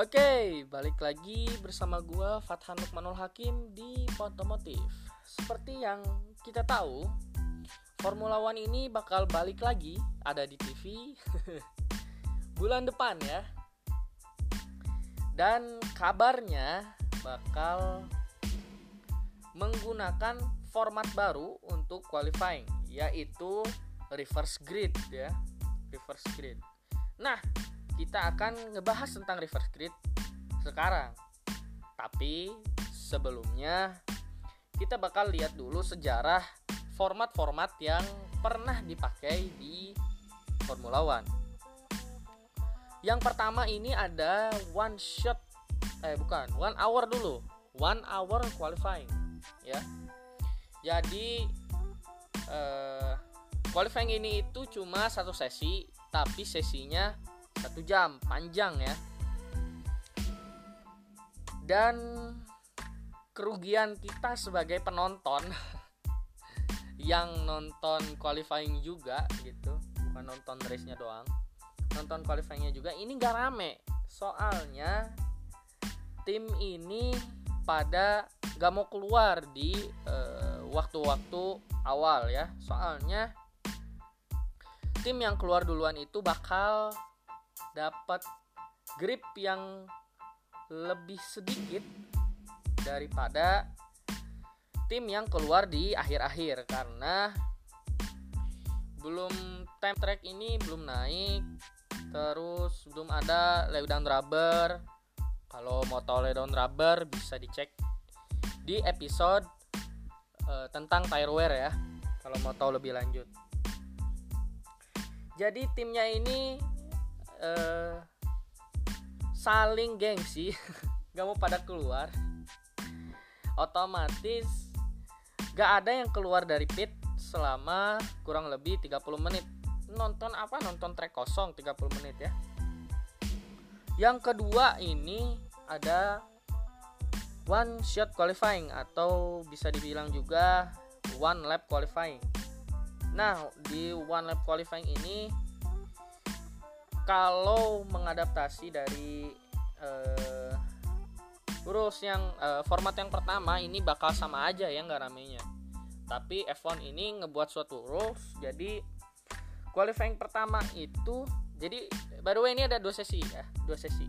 Oke, balik lagi bersama gua Fathan Lukmanul Hakim di Pontomotif. Seperti yang kita tahu, Formula One ini bakal balik lagi ada di TV bulan depan ya. Dan kabarnya bakal menggunakan format baru untuk qualifying yaitu reverse grid ya. Reverse grid. Nah, kita akan ngebahas tentang reverse grid sekarang. Tapi sebelumnya kita bakal lihat dulu sejarah format-format yang pernah dipakai di Formula One. Yang pertama ini ada one shot eh bukan, one hour dulu. One hour qualifying ya. Jadi eh, qualifying ini itu cuma satu sesi, tapi sesinya satu jam panjang ya. Dan kerugian kita sebagai penonton yang nonton qualifying juga gitu bukan nonton race-nya doang nonton qualifyingnya juga ini gak rame. Soalnya tim ini pada gak mau keluar di eh, waktu-waktu uh, awal ya. Soalnya tim yang keluar duluan itu bakal dapat grip yang lebih sedikit daripada tim yang keluar di akhir-akhir. Karena belum time track ini belum naik terus belum ada lewdown rubber. Kalau mau tahu lewdown rubber bisa dicek di episode uh, tentang tire wear ya kalau mau tahu lebih lanjut. Jadi timnya ini uh, saling gengsi gak mau pada keluar. Otomatis gak ada yang keluar dari pit selama kurang lebih 30 menit. Nonton apa? Nonton trek kosong 30 menit ya. Yang kedua ini ada one shot qualifying atau bisa dibilang juga one lap qualifying. Nah di one lap qualifying ini kalau mengadaptasi dari uh, rules yang uh, format yang pertama ini bakal sama aja ya nggak ramenya. Tapi F1 ini ngebuat suatu rules jadi qualifying pertama itu jadi way ini ada dua sesi ya dua sesi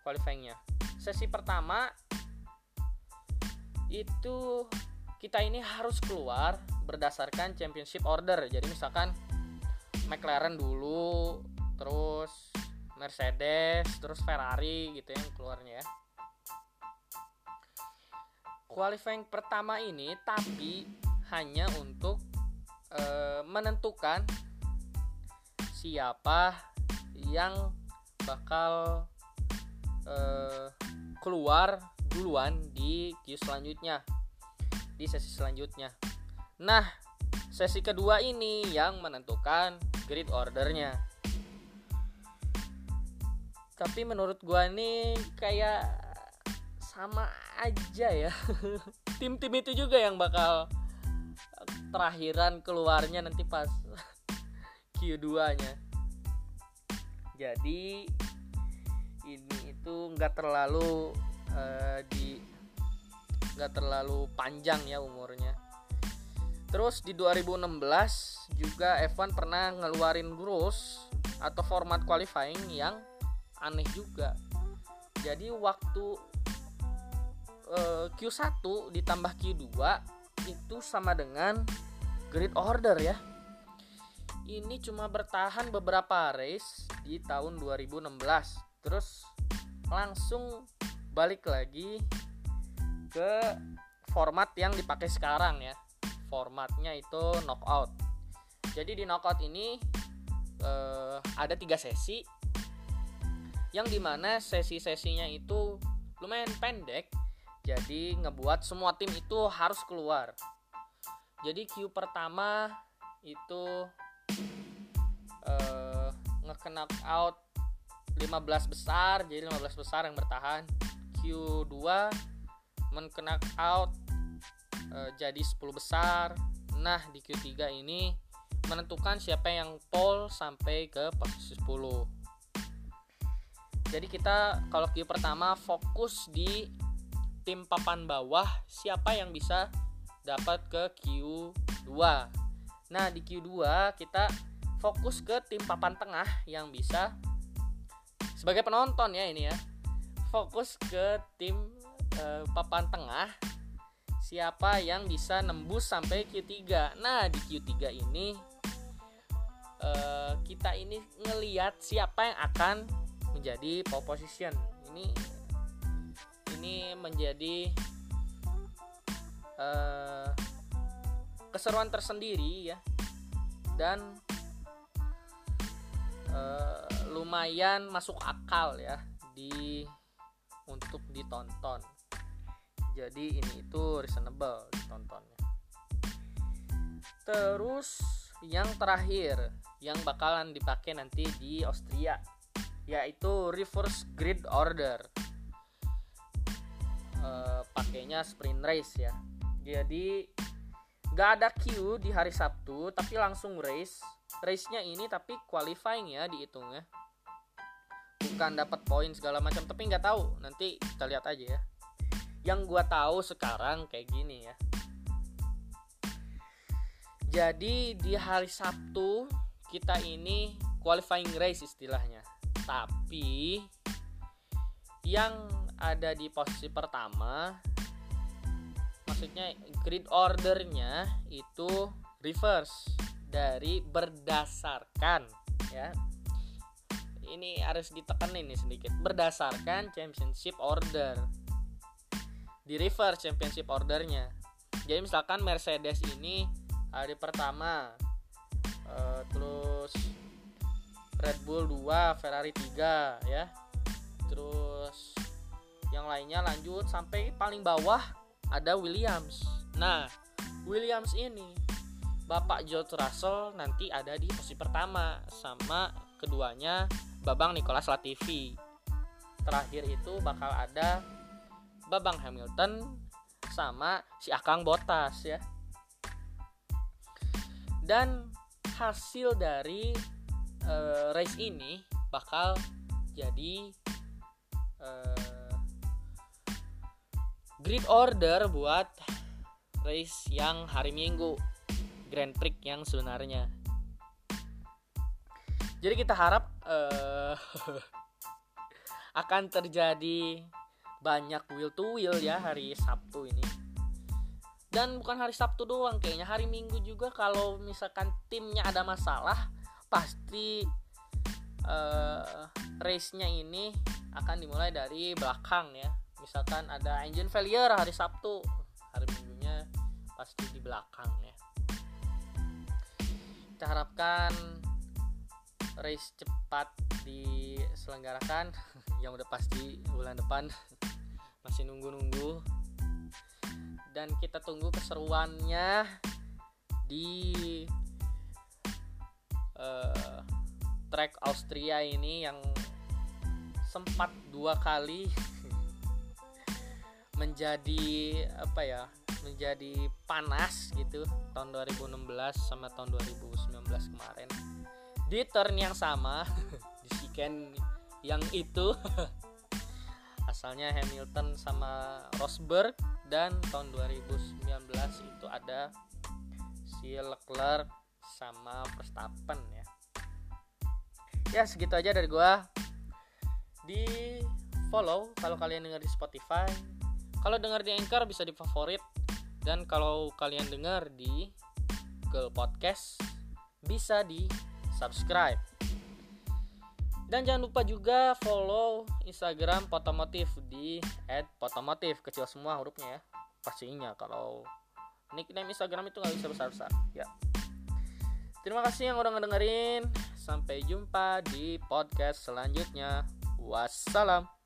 qualifyingnya. Sesi pertama itu kita ini harus keluar berdasarkan championship order. Jadi misalkan McLaren dulu terus Mercedes terus Ferrari gitu yang keluarnya ya. Qualifying pertama ini tapi hanya untuk e, menentukan siapa yang bakal e, keluar duluan di Q selanjutnya di sesi selanjutnya. Nah sesi kedua ini yang menentukan grid ordernya tapi menurut gua nih kayak sama aja ya. Tim-tim itu juga yang bakal terakhiran keluarnya nanti pas Q2 nya jadi ini itu nggak terlalu uh, di nggak terlalu panjang ya umurnya. Terus di 2016 juga F1 pernah ngeluarin rules atau format qualifying yang aneh juga. Jadi waktu uh, eh, Q1 ditambah Q2 itu sama dengan grid order ya. Ini cuma bertahan beberapa race di tahun 2016 terus langsung balik lagi ke format yang dipakai sekarang ya. Formatnya itu knockout. Jadi di knockout ini uh, ada tiga sesi yang di mana sesi-sesinya itu lumayan pendek jadi ngebuat semua tim itu harus keluar. Jadi Q pertama itu uh, nge out 15 besar jadi 15 besar yang bertahan. Q2 men out uh, jadi 10 besar. Nah di Q3 ini menentukan siapa yang pole sampai ke posisi 10 jadi kita kalau Q pertama fokus di tim papan bawah. Siapa yang bisa dapat ke Q2 nah di Q2 kita fokus ke tim papan tengah yang bisa sebagai penonton ya ini ya fokus ke tim e, papan tengah. Siapa yang bisa nembus sampai Q3 nah di Q3 ini e, kita ini ngeliat siapa yang akan menjadi pole position. Ini ini menjadi e, keseruan tersendiri ya. Dan uh, lumayan masuk akal ya di untuk ditonton. Jadi ini itu reasonable ditontonnya. Terus yang terakhir yang bakalan dipakai nanti di Austria yaitu reverse grid order. Uh, pakainya sprint race ya. Jadi gak ada queue di hari Sabtu tapi langsung race. Race-nya ini tapi qualifying ya dihitungnya. Bukan dapat poin segala macam tapi nggak tahu. Nanti kita lihat aja ya. Yang gua tahu sekarang kayak gini ya. Jadi di hari Sabtu kita ini qualifying race istilahnya tapi yang ada di posisi pertama maksudnya grid ordernya itu reverse dari berdasarkan ya. Ini harus ditekan ini sedikit. Berdasarkan championship order. Di reverse championship ordernya. Jadi misalkan Mercedes ini hari pertama uh, terus Red Bull 2 Ferrari 3 ya terus yang lainnya lanjut sampai paling bawah ada Williams nah Williams ini Bapak George Russell nanti ada di posisi pertama sama keduanya Babang Nicholas Latifi. Terakhir itu bakal ada Babang Hamilton sama si Akang Botas ya. Dan hasil dari race ini bakal jadi uh, grid order buat race yang hari Minggu Grand Prix yang sebenarnya. Jadi kita harap uh, akan terjadi banyak wheel to wheel ya hari Sabtu ini. Dan bukan hari Sabtu doang, kayaknya hari Minggu juga kalau misalkan timnya ada masalah, pasti uh, race-nya ini akan dimulai dari belakang ya. Misalkan ada engine failure hari Sabtu, hari Minggunya pasti di belakang ya kita harapkan race cepat diselenggarakan yang udah pasti bulan depan masih nunggu-nunggu dan kita tunggu keseruannya di uh, track Austria ini yang sempat dua kali menjadi apa ya menjadi panas gitu tahun 2016 sama tahun 2019 kemarin. Di turn yang sama di weekend yang itu asalnya Hamilton sama Rosberg dan tahun 2019 itu ada si Leclerc sama Verstappen ya ya segitu aja dari gua di follow kalau kalian dengar di Spotify kalau dengar di Anchor bisa di favorit dan kalau kalian dengar di Google Podcast bisa di subscribe. Dan jangan lupa juga follow Instagram Potomotif di @potomotif kecil semua hurufnya ya. Pastinya kalau nickname Instagram itu nggak bisa besar-besar ya. Terima kasih yang udah ngedengerin. Sampai jumpa di podcast selanjutnya. Wassalam.